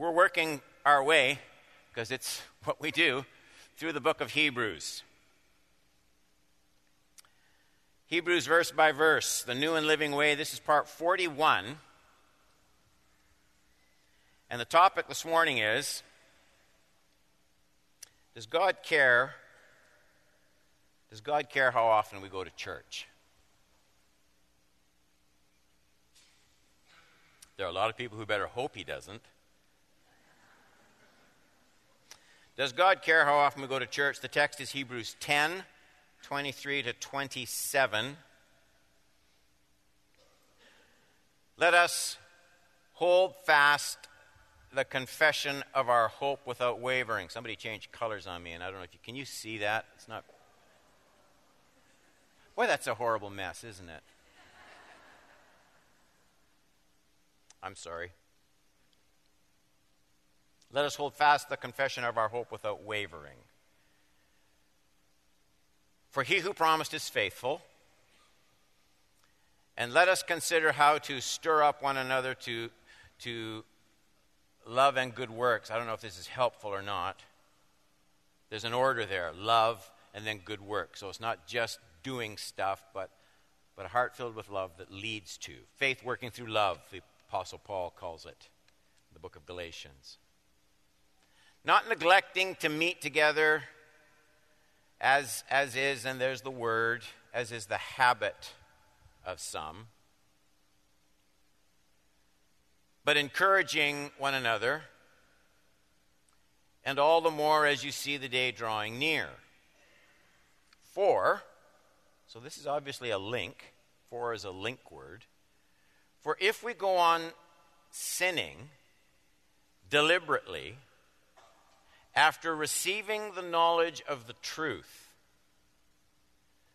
we're working our way, because it's what we do, through the book of Hebrews. Hebrews verse by verse, the new and living way. This is part 41. And the topic this morning is Does God care? Does God care how often we go to church? There are a lot of people who better hope He doesn't. Does God care how often we go to church? The text is Hebrews 10 23 to 27. Let us hold fast the confession of our hope without wavering. Somebody changed colors on me, and I don't know if you can you see that? It's not. Boy, that's a horrible mess, isn't it? I'm sorry. Let us hold fast the confession of our hope without wavering. For he who promised is faithful. And let us consider how to stir up one another to, to love and good works. I don't know if this is helpful or not. There's an order there love and then good work. So it's not just doing stuff, but, but a heart filled with love that leads to. Faith working through love, the Apostle Paul calls it in the book of Galatians. Not neglecting to meet together as, as is, and there's the word, as is the habit of some, but encouraging one another, and all the more as you see the day drawing near. For, so this is obviously a link, for is a link word. For if we go on sinning deliberately, after receiving the knowledge of the truth,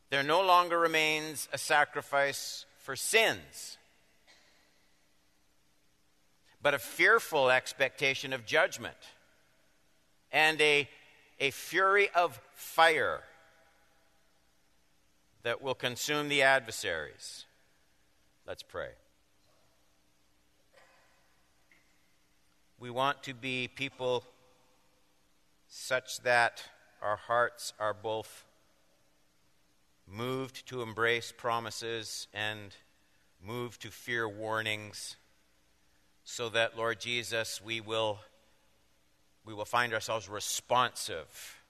there no longer remains a sacrifice for sins, but a fearful expectation of judgment and a, a fury of fire that will consume the adversaries. Let's pray. We want to be people such that our hearts are both moved to embrace promises and moved to fear warnings, so that, Lord Jesus, we will, we will find ourselves responsive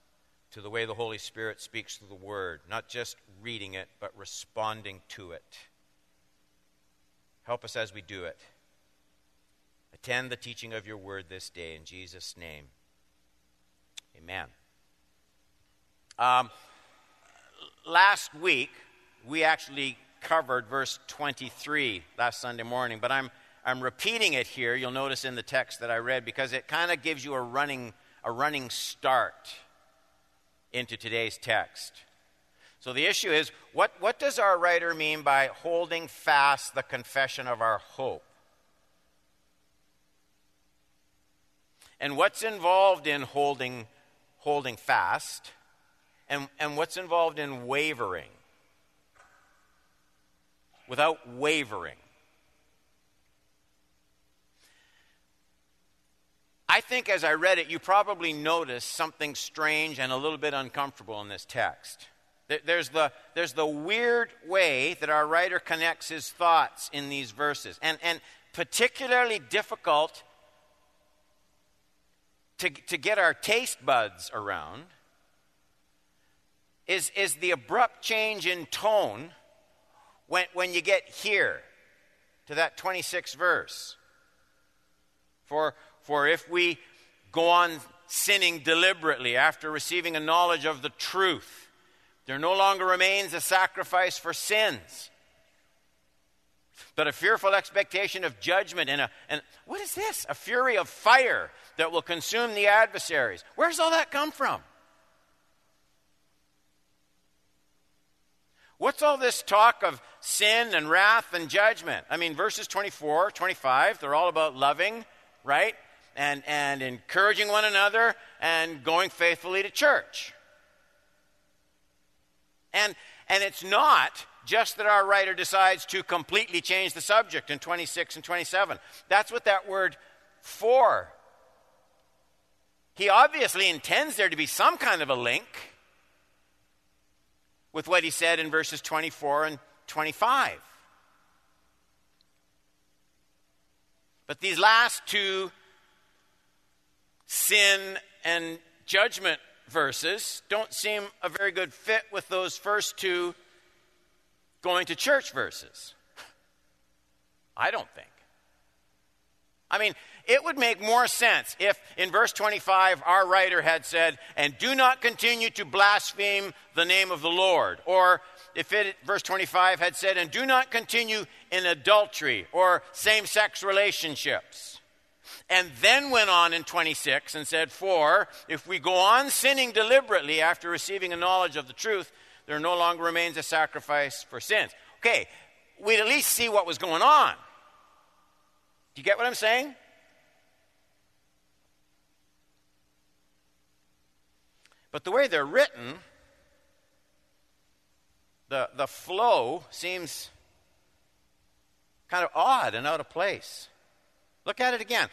to the way the Holy Spirit speaks through the Word, not just reading it, but responding to it. Help us as we do it. Attend the teaching of your Word this day in Jesus' name. Amen. Um, last week, we actually covered verse 23 last Sunday morning, but I'm, I'm repeating it here. You'll notice in the text that I read because it kind of gives you a running, a running start into today's text. So the issue is what, what does our writer mean by holding fast the confession of our hope? And what's involved in holding holding fast and, and what's involved in wavering. Without wavering. I think as I read it, you probably noticed something strange and a little bit uncomfortable in this text. There's the, there's the weird way that our writer connects his thoughts in these verses, and, and particularly difficult to, to get our taste buds around is, is the abrupt change in tone when, when you get here to that 26th verse. For, for if we go on sinning deliberately after receiving a knowledge of the truth, there no longer remains a sacrifice for sins but a fearful expectation of judgment and a and what is this? A fury of fire that will consume the adversaries. Where's all that come from? What's all this talk of sin and wrath and judgment? I mean, verses 24, 25, they're all about loving, right? And, and encouraging one another and going faithfully to church. And, and it's not just that our writer decides to completely change the subject in 26 and 27. That's what that word for he obviously intends there to be some kind of a link with what he said in verses 24 and 25. But these last two sin and judgment verses don't seem a very good fit with those first two going to church verses. I don't think. I mean, it would make more sense if in verse 25 our writer had said, and do not continue to blaspheme the name of the Lord. Or if it, verse 25 had said, and do not continue in adultery or same sex relationships. And then went on in 26 and said, For if we go on sinning deliberately after receiving a knowledge of the truth, there no longer remains a sacrifice for sins. Okay, we'd at least see what was going on. Do you get what I'm saying? But the way they're written, the, the flow seems kind of odd and out of place. Look at it again.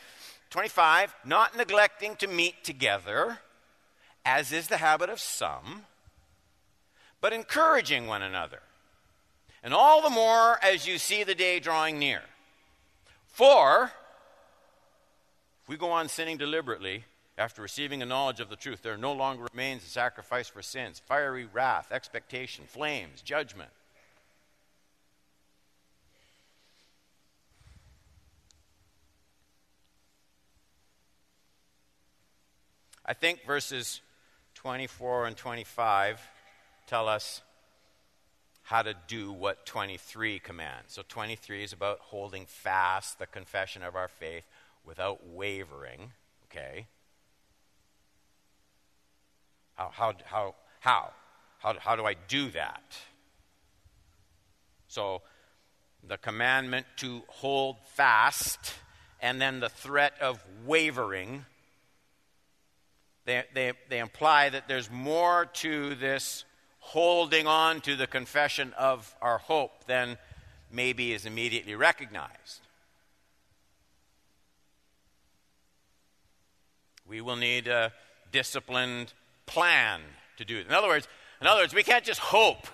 25, not neglecting to meet together, as is the habit of some, but encouraging one another. And all the more as you see the day drawing near. For if we go on sinning deliberately after receiving a knowledge of the truth, there no longer remains a sacrifice for sins, fiery wrath, expectation, flames, judgment. I think verses 24 and 25 tell us how to do what 23 commands. So 23 is about holding fast the confession of our faith without wavering, okay? How, how, how, how? How, how do I do that? So the commandment to hold fast and then the threat of wavering, they, they, they imply that there's more to this holding on to the confession of our hope than maybe is immediately recognized. We will need a disciplined plan to do it. In other words, in other words, we can't just hope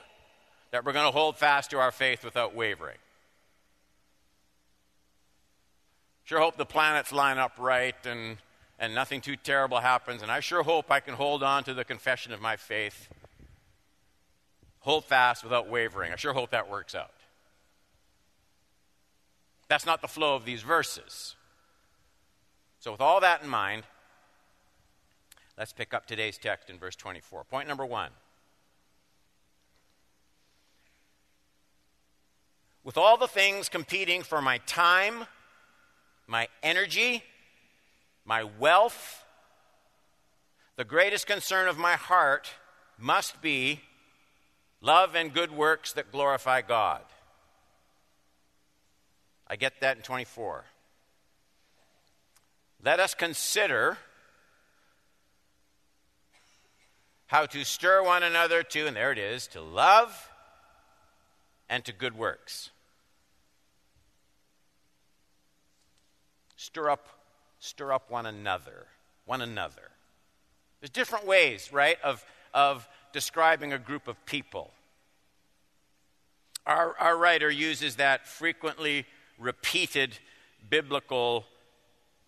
that we're going to hold fast to our faith without wavering. Sure hope the planets line up right and, and nothing too terrible happens, and I sure hope I can hold on to the confession of my faith hold fast without wavering. I sure hope that works out. That's not the flow of these verses. So, with all that in mind, let's pick up today's text in verse 24. Point number one. With all the things competing for my time, my energy, my wealth, the greatest concern of my heart must be Love and good works that glorify God. I get that in 24. Let us consider how to stir one another to, and there it is, to love and to good works. Stir up, stir up one another, one another. There's different ways, right, of, of describing a group of people. Our, our writer uses that frequently repeated biblical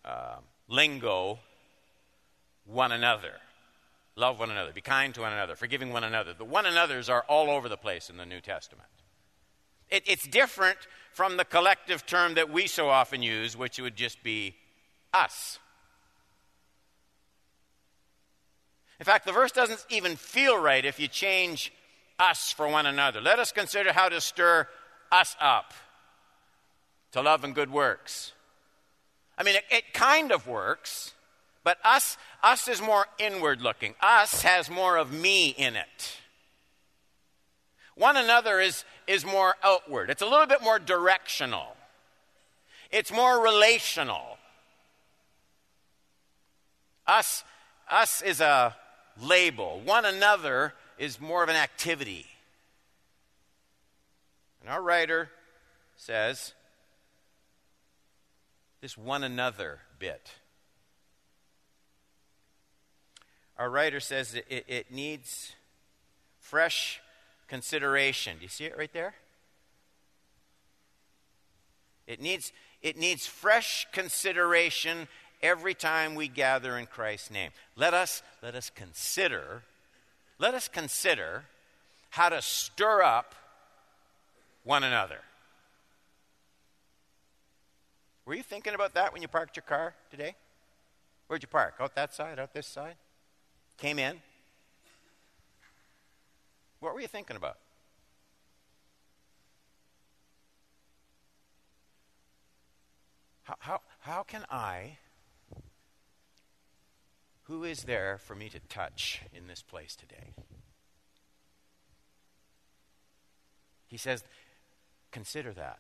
uh, lingo one another. Love one another. Be kind to one another. Forgiving one another. The one another's are all over the place in the New Testament. It, it's different from the collective term that we so often use, which would just be us. In fact, the verse doesn't even feel right if you change us for one another. Let us consider how to stir us up to love and good works. I mean, it, it kind of works, but us, us is more inward looking. Us has more of me in it. One another is, is more outward, it's a little bit more directional, it's more relational. Us, us is a label. One another is more of an activity. And our writer says this one another bit. Our writer says it, it, it needs fresh consideration. Do you see it right there? It needs, it needs fresh consideration every time we gather in Christ's name. Let us, let us consider, let us consider how to stir up one another. Were you thinking about that when you parked your car today? Where'd you park? Out that side? Out this side? Came in? What were you thinking about? How, how, how can I, who is there for me to touch in this place today? He says, consider that.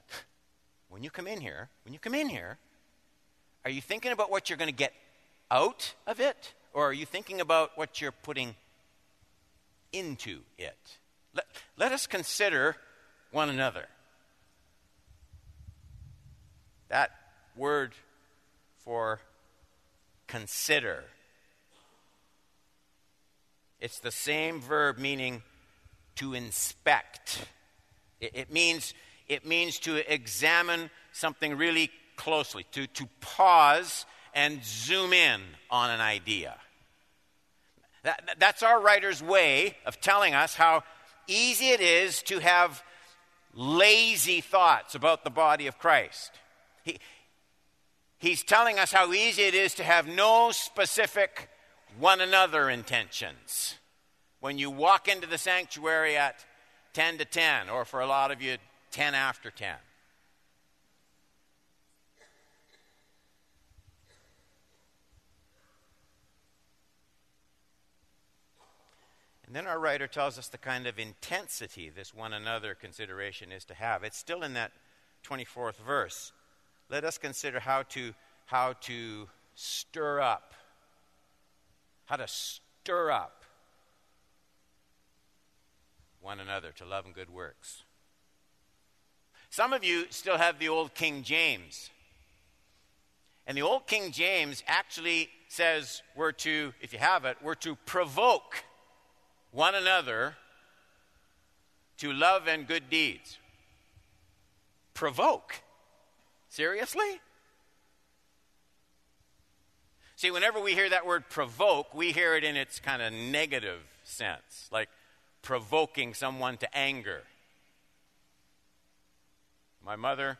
When you come in here, when you come in here, are you thinking about what you're going to get out of it? Or are you thinking about what you're putting into it? Let, let us consider one another. That word for consider. It's the same verb meaning to inspect. It, it, means, it means to examine something really closely, to, to pause and zoom in on an idea. That, that's our writer's way of telling us how easy it is to have lazy thoughts about the body of Christ. He, he's telling us how easy it is to have no specific one another intentions. When you walk into the sanctuary at 10 to 10, or for a lot of you, 10 after 10. And then our writer tells us the kind of intensity this one another consideration is to have. It's still in that 24th verse. Let us consider how to, how to stir up. How to stir up one another to love and good works. Some of you still have the old King James. And the old King James actually says we're to, if you have it, we're to provoke one another to love and good deeds. Provoke. Seriously? See, whenever we hear that word provoke, we hear it in its kind of negative sense. Like, provoking someone to anger. My mother,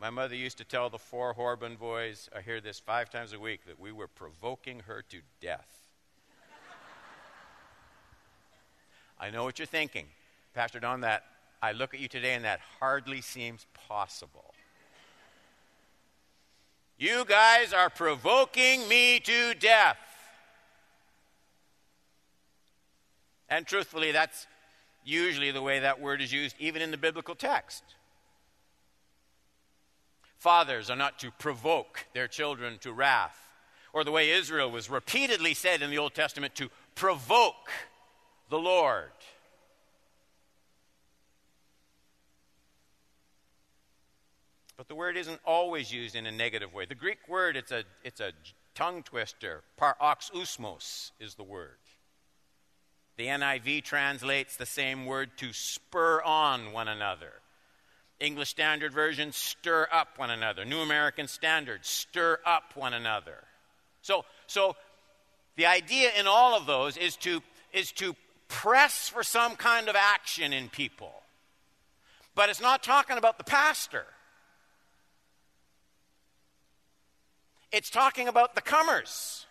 my mother used to tell the four Horban boys, I hear this five times a week, that we were provoking her to death. I know what you're thinking. Pastor Don, that I look at you today and that hardly seems possible. You guys are provoking me to death. And truthfully, that's usually the way that word is used, even in the biblical text. Fathers are not to provoke their children to wrath, or the way Israel was repeatedly said in the Old Testament to provoke the Lord. But the word isn't always used in a negative way. The Greek word, it's a, it's a tongue twister. Paroxysmos is the word. The NIV translates the same word to spur on one another. English Standard Version, stir up one another. New American Standard, stir up one another. So, so the idea in all of those is to, is to press for some kind of action in people. But it's not talking about the pastor. It's talking about the comers,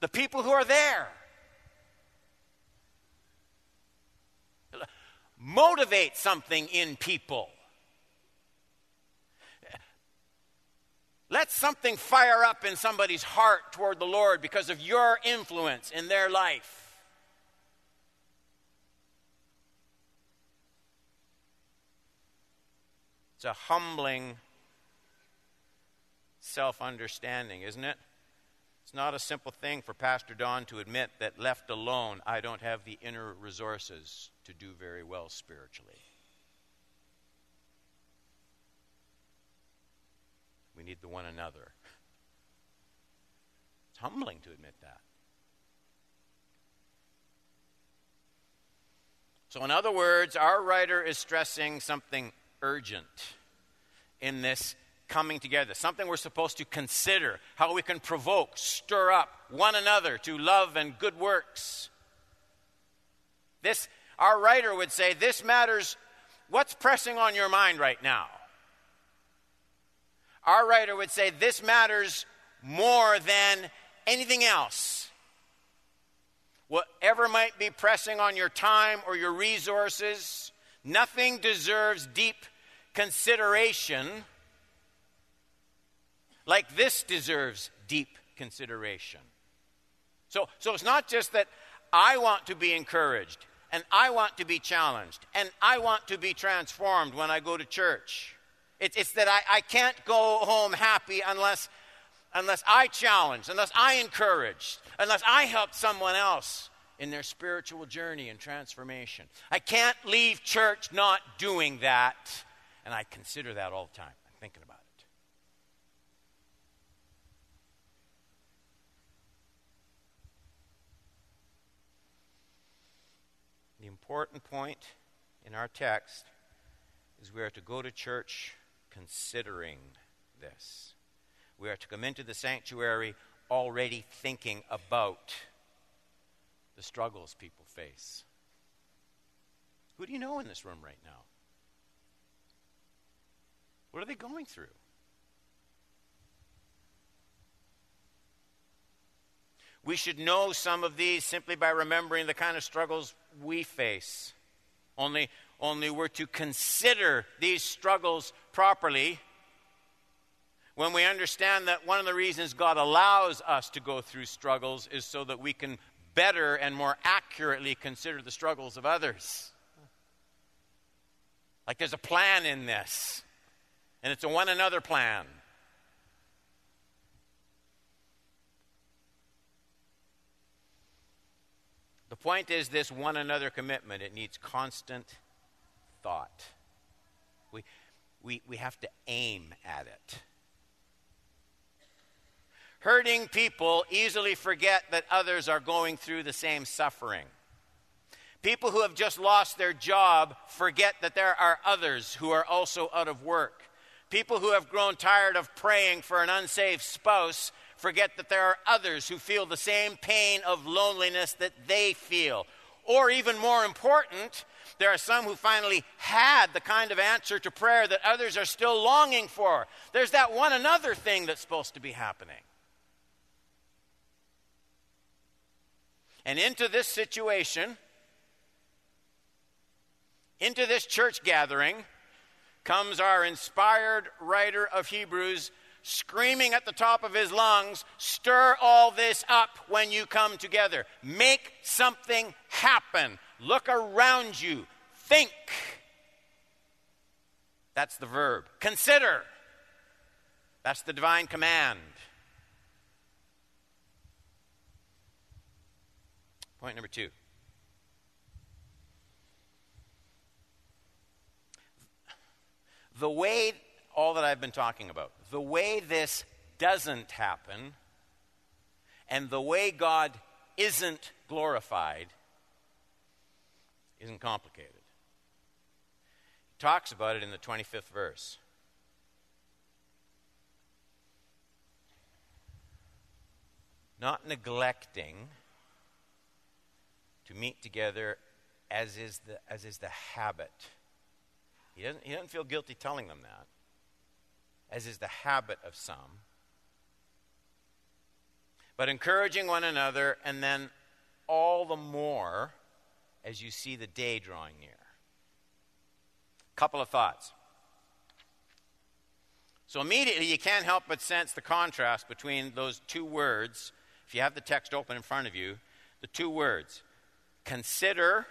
the people who are there. motivate something in people. Let something fire up in somebody's heart toward the Lord because of your influence in their life. It's a humbling self understanding, isn't it? It's not a simple thing for Pastor Don to admit that left alone, I don't have the inner resources to do very well spiritually. We need the one another. It's humbling to admit that. So, in other words, our writer is stressing something urgent in this coming together, something we're supposed to consider, how we can provoke, stir up one another to love and good works. This, our writer would say, this matters. What's pressing on your mind right now? Our writer would say, this matters more than anything else. Whatever might be pressing on your time or your resources, nothing deserves deep consideration like this deserves deep consideration. So, so it's not just that I want to be encouraged and I want to be challenged and I want to be transformed when I go to church. It's, it's that I, I can't go home happy unless unless I challenge, unless I encourage, unless I help someone else in their spiritual journey and transformation. I can't leave church not doing that. And I consider that all the time. I'm thinking about it. The important point in our text is we are to go to church considering this. We are to come into the sanctuary already thinking about the struggles people face. Who do you know in this room right now? What are they going through? We should know some of these simply by remembering the kind of struggles we face. Only, only we're to consider these struggles properly when we understand that one of the reasons God allows us to go through struggles is so that we can better and more accurately consider the struggles of others. Like there's a plan in this, and it's a one another plan. The point is this one another commitment, it needs constant thought. We, we, we have to aim at it. Hurting people easily forget that others are going through the same suffering. People who have just lost their job forget that there are others who are also out of work. People who have grown tired of praying for an unsaved spouse forget that there are others who feel the same pain of loneliness that they feel. Or, even more important, there are some who finally had the kind of answer to prayer that others are still longing for. There's that one another thing that's supposed to be happening. And into this situation, into this church gathering, comes our inspired writer of Hebrews screaming at the top of his lungs, Stir all this up when you come together. Make something happen. Look around you. Think. That's the verb. Consider. That's the divine command. Point number two. The way, all that I've been talking about, the way this doesn't happen and the way God isn't glorified isn't complicated. He talks about it in the 25th verse. Not neglecting to meet together as is the, as is the habit. He doesn't, he doesn't feel guilty telling them that, as is the habit of some. But encouraging one another, and then all the more as you see the day drawing near. Couple of thoughts. So immediately you can't help but sense the contrast between those two words. If you have the text open in front of you, the two words Consider,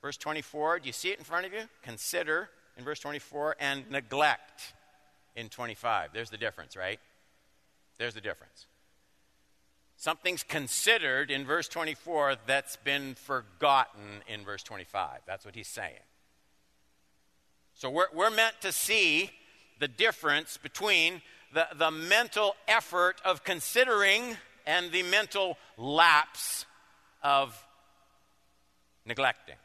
verse 24. Do you see it in front of you? Consider in verse 24 and neglect in 25. There's the difference, right? There's the difference. Something's considered in verse 24 that's been forgotten in verse 25. That's what he's saying. So we're, we're meant to see the difference between the, the mental effort of considering and the mental lapse of neglecting.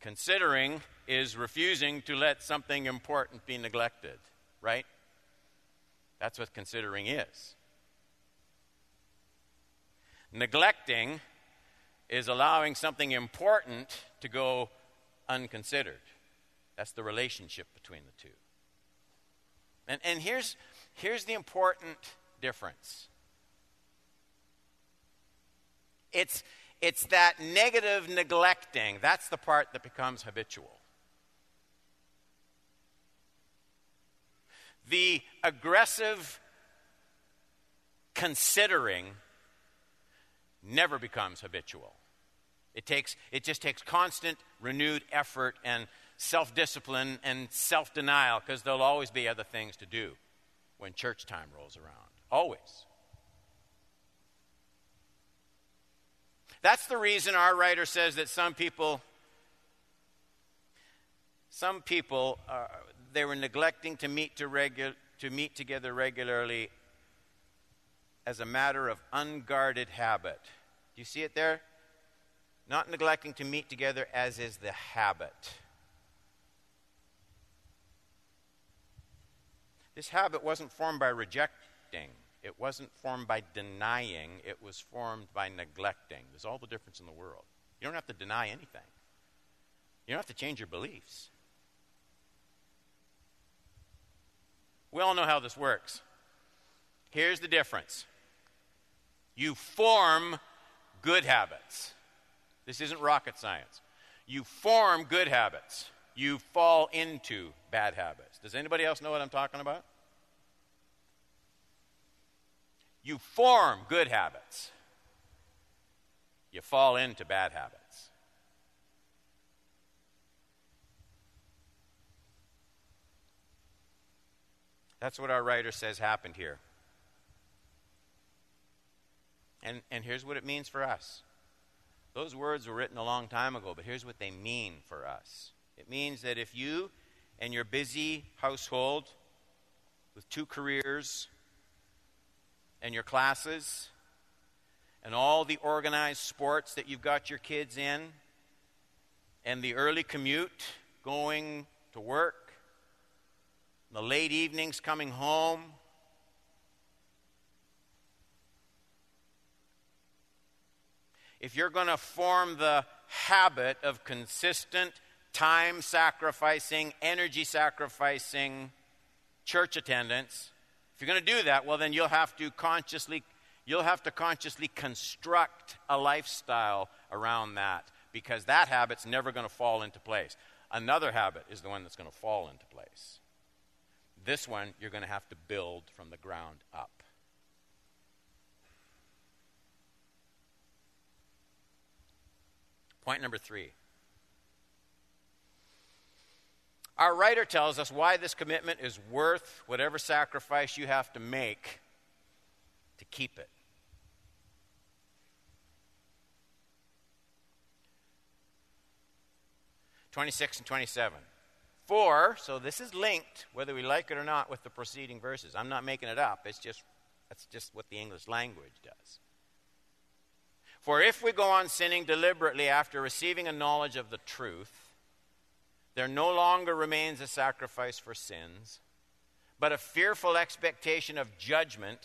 Considering is refusing to let something important be neglected, right? That's what considering is. Neglecting is allowing something important to go unconsidered. That's the relationship between the two. And, and here's, here's the important difference it's, it's that negative neglecting, that's the part that becomes habitual. The aggressive considering never becomes habitual. It, takes, it just takes constant, renewed effort and self discipline and self denial because there'll always be other things to do when church time rolls around. Always. That's the reason our writer says that some people, some people, uh, they were neglecting to meet, to, regu- to meet together regularly as a matter of unguarded habit. Do you see it there? Not neglecting to meet together as is the habit. This habit wasn't formed by rejecting. It wasn't formed by denying, it was formed by neglecting. There's all the difference in the world. You don't have to deny anything, you don't have to change your beliefs. We all know how this works. Here's the difference you form good habits. This isn't rocket science. You form good habits, you fall into bad habits. Does anybody else know what I'm talking about? You form good habits, you fall into bad habits. That's what our writer says happened here. And, and here's what it means for us. Those words were written a long time ago, but here's what they mean for us. It means that if you and your busy household with two careers, and your classes and all the organized sports that you've got your kids in and the early commute going to work, the late evenings coming home. If you're going to form the habit of consistent, time sacrificing, energy sacrificing church attendance, if you're going to do that, well, then you'll have to consciously you'll have to consciously construct a lifestyle around that because that habit's never going to fall into place. Another habit is the one that's going to fall into place. This one you're going to have to build from the ground up. Point number three. Our writer tells us why this commitment is worth whatever sacrifice you have to make to keep it. Twenty-six and twenty-seven. For, so this is linked, whether we like it or not, with the preceding verses. I'm not making it up. It's just that's just what the English language does. For if we go on sinning deliberately after receiving a knowledge of the truth, there no longer remains a sacrifice for sins, but a fearful expectation of judgment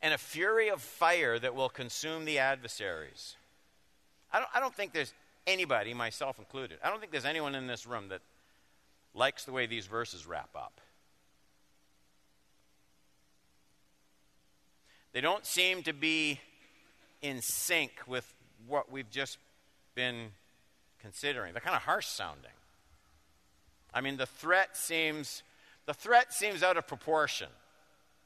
and a fury of fire that will consume the adversaries. I don't, I don't think there's anybody, myself included, I don't think there's anyone in this room that likes the way these verses wrap up. They don't seem to be in sync with what we've just been considering. They're kind of harsh sounding. I mean, the threat seems the threat seems out of proportion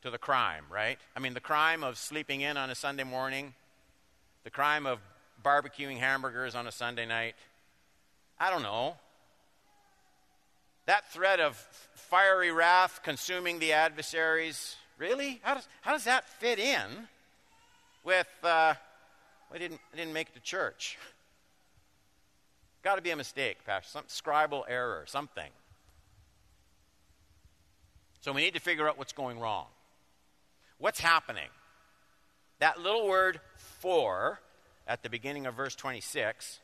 to the crime, right? I mean, the crime of sleeping in on a Sunday morning, the crime of barbecuing hamburgers on a Sunday night. I don't know. That threat of fiery wrath consuming the adversaries, really? How does, how does that fit in with, uh, I didn't, didn't make it to church? Got to be a mistake, Pastor. Some scribal error, something. So we need to figure out what's going wrong. What's happening? That little word for at the beginning of verse 26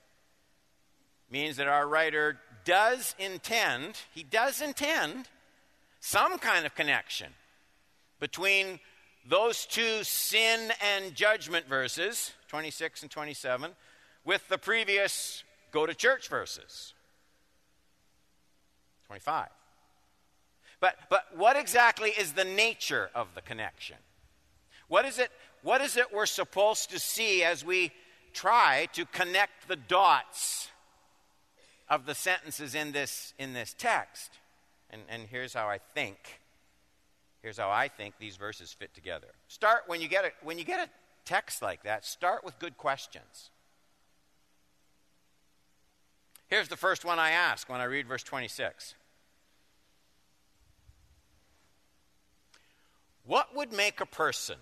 means that our writer does intend, he does intend some kind of connection between those two sin and judgment verses, 26 and 27, with the previous go to church verses, 25. But, but what exactly is the nature of the connection? What is, it, what is it we're supposed to see as we try to connect the dots of the sentences in this, in this text? And, and here's how I think. Here's how I think these verses fit together. Start when you get a, when you get a text like that, start with good questions. Here's the first one I ask when I read verse 26. What would make a person,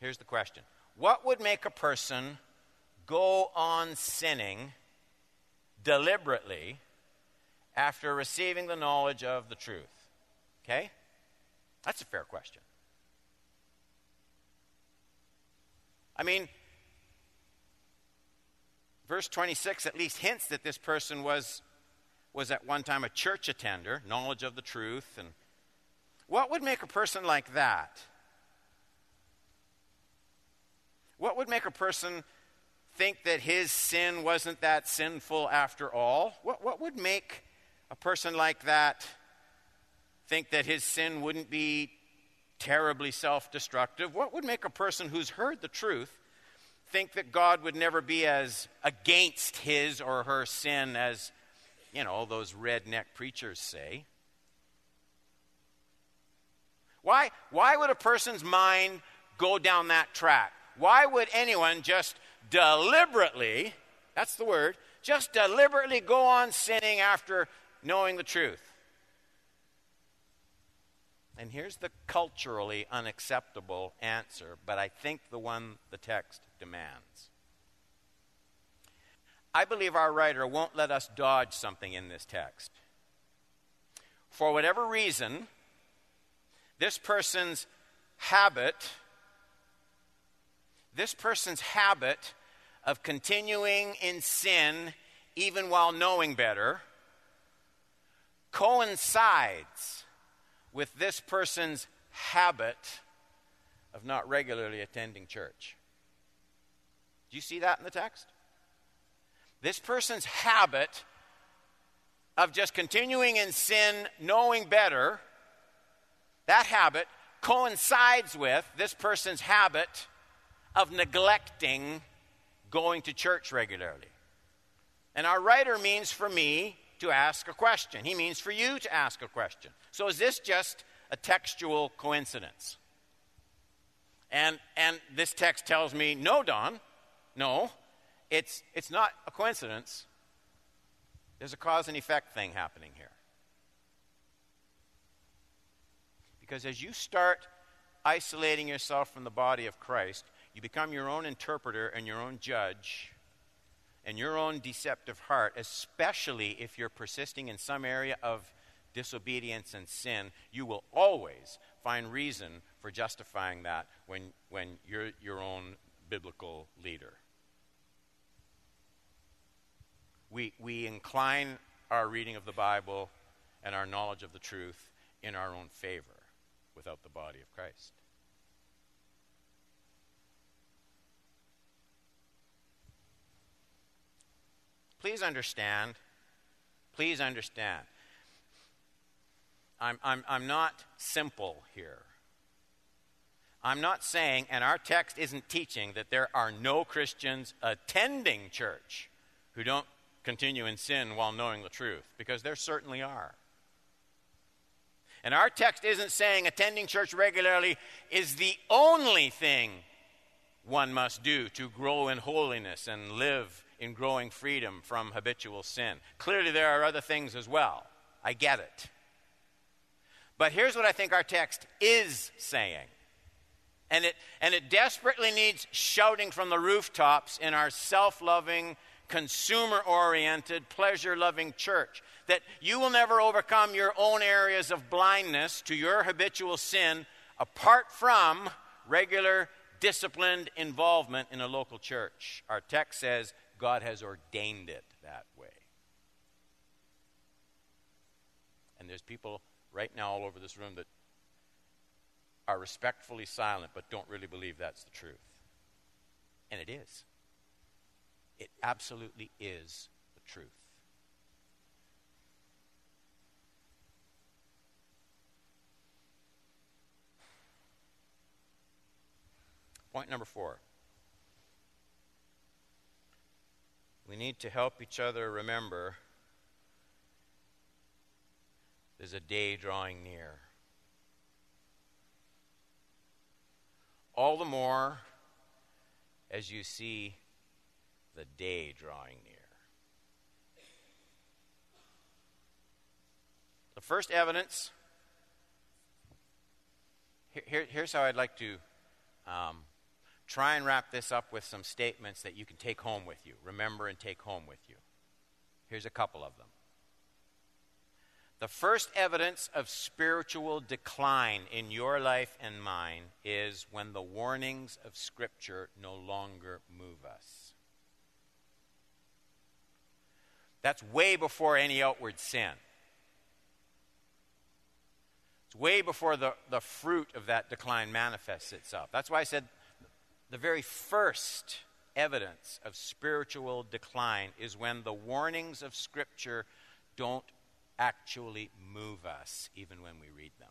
here's the question, what would make a person go on sinning deliberately after receiving the knowledge of the truth? Okay? That's a fair question. I mean, verse 26 at least hints that this person was, was at one time a church attender, knowledge of the truth. And what would make a person like that? What would make a person think that his sin wasn't that sinful after all? What, what would make a person like that think that his sin wouldn't be terribly self destructive? What would make a person who's heard the truth think that God would never be as against his or her sin as, you know, those redneck preachers say? Why, why would a person's mind go down that track? Why would anyone just deliberately, that's the word, just deliberately go on sinning after knowing the truth? And here's the culturally unacceptable answer, but I think the one the text demands. I believe our writer won't let us dodge something in this text. For whatever reason, this person's habit, this person's habit of continuing in sin even while knowing better coincides with this person's habit of not regularly attending church. Do you see that in the text? This person's habit of just continuing in sin, knowing better, that habit coincides with this person's habit of neglecting going to church regularly. And our writer means for me to ask a question. He means for you to ask a question. So is this just a textual coincidence? And, and this text tells me, no, Don, no, it's, it's not a coincidence. There's a cause and effect thing happening here. Because as you start isolating yourself from the body of Christ, you become your own interpreter and your own judge and your own deceptive heart, especially if you're persisting in some area of disobedience and sin, you will always find reason for justifying that when, when you're your own biblical leader. We, we incline our reading of the Bible and our knowledge of the truth in our own favor without the body of Christ. Please understand. Please understand. I'm, I'm, I'm not simple here. I'm not saying, and our text isn't teaching, that there are no Christians attending church who don't continue in sin while knowing the truth, because there certainly are. And our text isn't saying attending church regularly is the only thing one must do to grow in holiness and live in growing freedom from habitual sin. Clearly, there are other things as well. I get it. But here's what I think our text is saying. And it, and it desperately needs shouting from the rooftops in our self loving, consumer oriented, pleasure loving church that you will never overcome your own areas of blindness to your habitual sin apart from regular, disciplined involvement in a local church. Our text says God has ordained it that way. And there's people right now all over this room that are respectfully silent but don't really believe that's the truth. And it is. It absolutely is the truth. Point number four We need to help each other remember there's a day drawing near. All the more as you see the day drawing near. The first evidence here, here's how I'd like to um, try and wrap this up with some statements that you can take home with you, remember and take home with you. Here's a couple of them. The first evidence of spiritual decline in your life and mine is when the warnings of Scripture no longer move us. That's way before any outward sin. It's way before the, the fruit of that decline manifests itself. That's why I said the very first evidence of spiritual decline is when the warnings of Scripture don't actually move us even when we read them.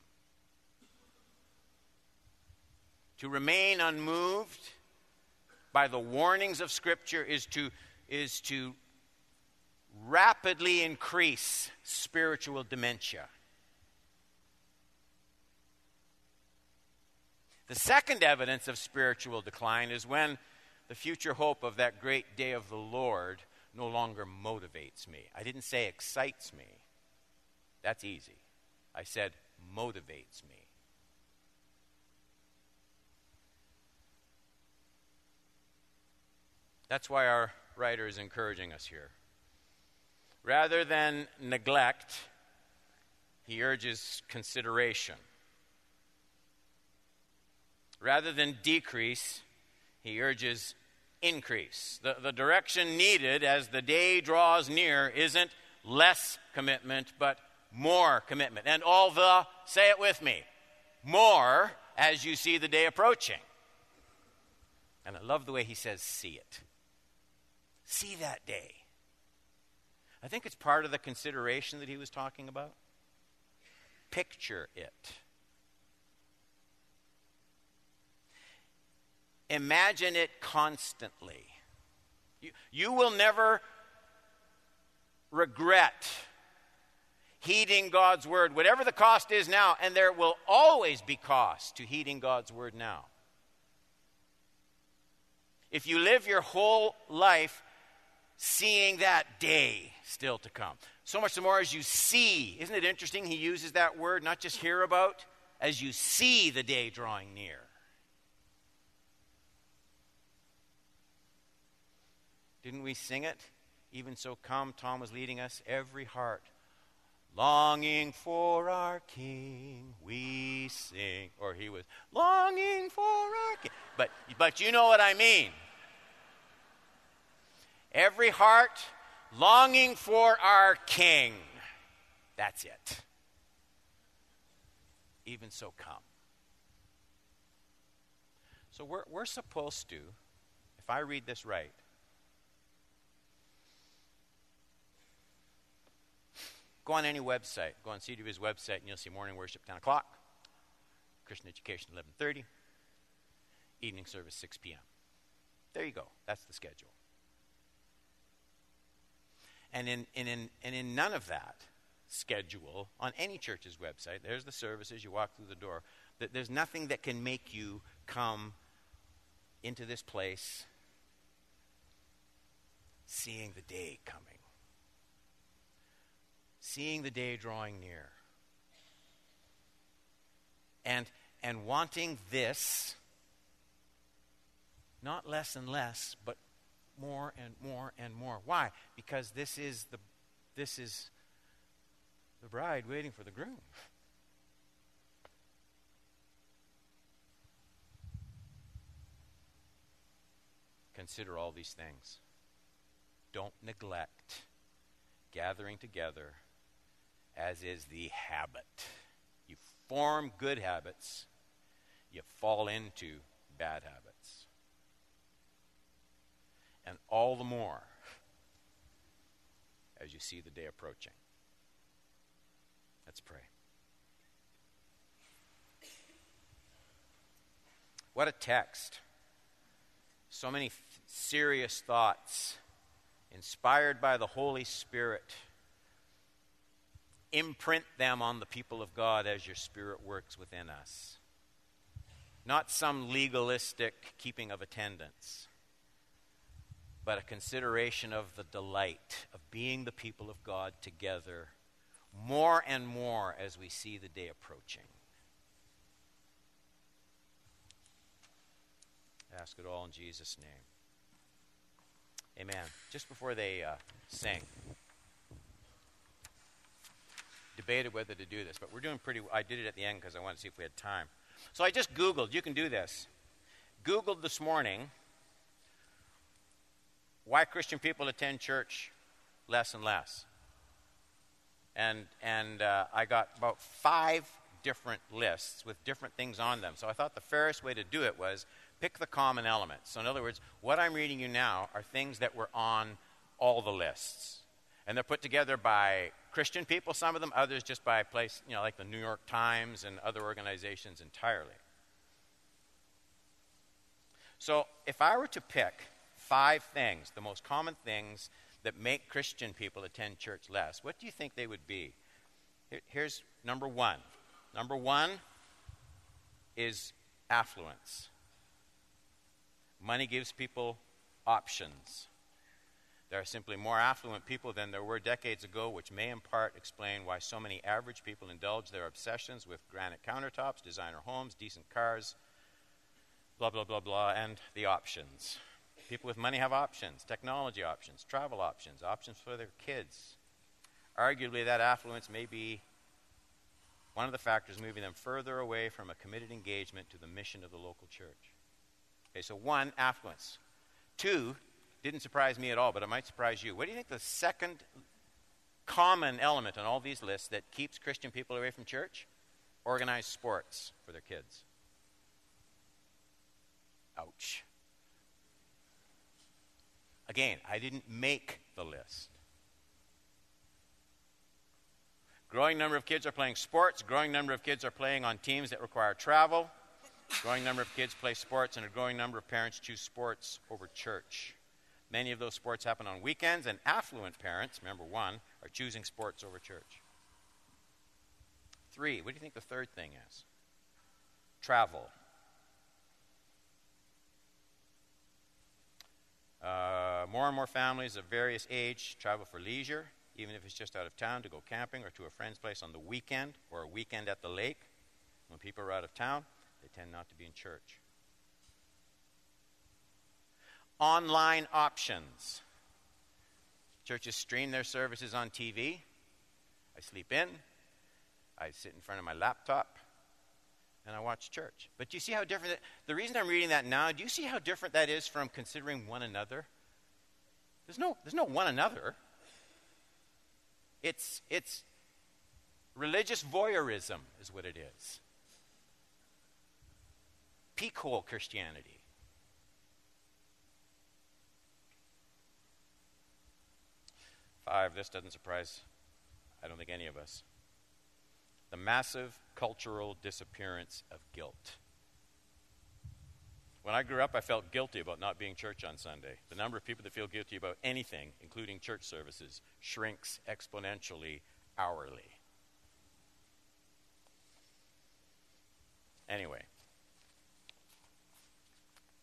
To remain unmoved by the warnings of Scripture is to, is to rapidly increase spiritual dementia. The second evidence of spiritual decline is when the future hope of that great day of the Lord no longer motivates me. I didn't say excites me. That's easy. I said motivates me. That's why our writer is encouraging us here. Rather than neglect, he urges consideration. Rather than decrease, he urges increase. The, the direction needed as the day draws near isn't less commitment, but more commitment. And all the, say it with me, more as you see the day approaching. And I love the way he says, see it. See that day. I think it's part of the consideration that he was talking about. Picture it. Imagine it constantly. You, you will never regret heeding God's word, whatever the cost is now, and there will always be cost to heeding God's word now. If you live your whole life seeing that day still to come, so much the more as you see, isn't it interesting? He uses that word, not just hear about, as you see the day drawing near. Didn't we sing it? Even so, come, Tom was leading us. Every heart Longing for our King, we sing. Or he was longing for our King. But, but you know what I mean. Every heart longing for our King. That's it. Even so, come. So we're, we're supposed to, if I read this right, Go on any website. Go on CW's website, and you'll see morning worship 10 o'clock, Christian education 11:30, evening service 6 p.m. There you go. That's the schedule. And in, and in, and in none of that schedule on any church's website, there's the services, you walk through the door, that there's nothing that can make you come into this place seeing the day coming seeing the day drawing near. And, and wanting this, not less and less, but more and more and more. Why? Because this is the, this is the bride waiting for the groom. Consider all these things. Don't neglect gathering together as is the habit. You form good habits, you fall into bad habits. And all the more as you see the day approaching. Let's pray. What a text. So many th- serious thoughts inspired by the Holy Spirit. Imprint them on the people of God as your Spirit works within us. Not some legalistic keeping of attendance, but a consideration of the delight of being the people of God together more and more as we see the day approaching. Ask it all in Jesus' name. Amen. Just before they uh, sing, debated whether to do this, but we're doing pretty. I did it at the end because I wanted to see if we had time. So I just Googled. You can do this. Googled this morning why Christian people attend church less and less. And, and uh, I got about five different lists with different things on them. So I thought the fairest way to do it was pick the common elements. So, in other words, what I'm reading you now are things that were on all the lists. And they're put together by Christian people, some of them, others just by place, you know, like the New York Times and other organizations entirely. So, if I were to pick five things, the most common things that make Christian people attend church less, what do you think they would be? Here's number one. Number one is affluence. Money gives people options. There are simply more affluent people than there were decades ago, which may in part explain why so many average people indulge their obsessions with granite countertops, designer homes, decent cars, blah, blah, blah, blah, and the options. People with money have options technology options, travel options, options for their kids. Arguably, that affluence may be one of the factors moving them further away from a committed engagement to the mission of the local church. Okay, so one, affluence. Two, didn't surprise me at all, but it might surprise you. What do you think the second common element on all these lists that keeps Christian people away from church? Organized sports for their kids. Ouch. Again, I didn't make the list. Growing number of kids are playing sports. Growing number of kids are playing on teams that require travel. Growing number of kids play sports, and a growing number of parents choose sports over church. Many of those sports happen on weekends, and affluent parents, remember one, are choosing sports over church. Three, what do you think the third thing is? Travel. Uh, more and more families of various age travel for leisure, even if it's just out of town to go camping or to a friend's place on the weekend or a weekend at the lake. When people are out of town, they tend not to be in church. Online options. Churches stream their services on TV. I sleep in. I sit in front of my laptop and I watch church. But do you see how different that, the reason I'm reading that now, do you see how different that is from considering one another? There's no there's no one another. It's it's religious voyeurism is what it is. Peak hole Christianity. Five, this doesn't surprise I don't think any of us the massive cultural disappearance of guilt. When I grew up, I felt guilty about not being church on Sunday. The number of people that feel guilty about anything, including church services, shrinks exponentially hourly. Anyway,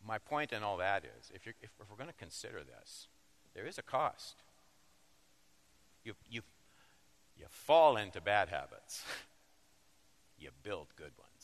my point in all that is if, if, if we're going to consider this, there is a cost. You, you, you fall into bad habits. you build good ones.